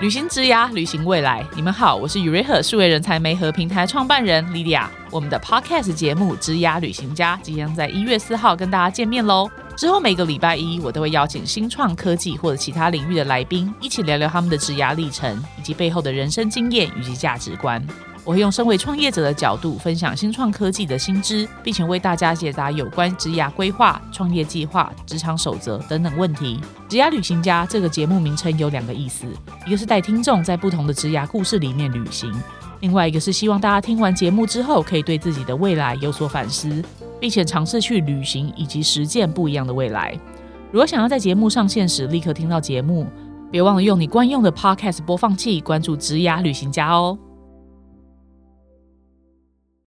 旅行之涯，旅行未来。你们好，我是 Uriha 数位人才媒合平台创办人 Lydia。我们的 Podcast 节目《之涯旅行家》即将在一月四号跟大家见面喽。之后每个礼拜一，我都会邀请新创科技或者其他领域的来宾，一起聊聊他们的职涯历程，以及背后的人生经验以及价值观。我会用身为创业者的角度，分享新创科技的新知，并且为大家解答有关职涯规划、创业计划、职场守则等等问题。职涯旅行家这个节目名称有两个意思，一个是带听众在不同的职涯故事里面旅行，另外一个是希望大家听完节目之后，可以对自己的未来有所反思，并且尝试去旅行以及实践不一样的未来。如果想要在节目上线时立刻听到节目，别忘了用你惯用的 Podcast 播放器关注职涯旅行家哦。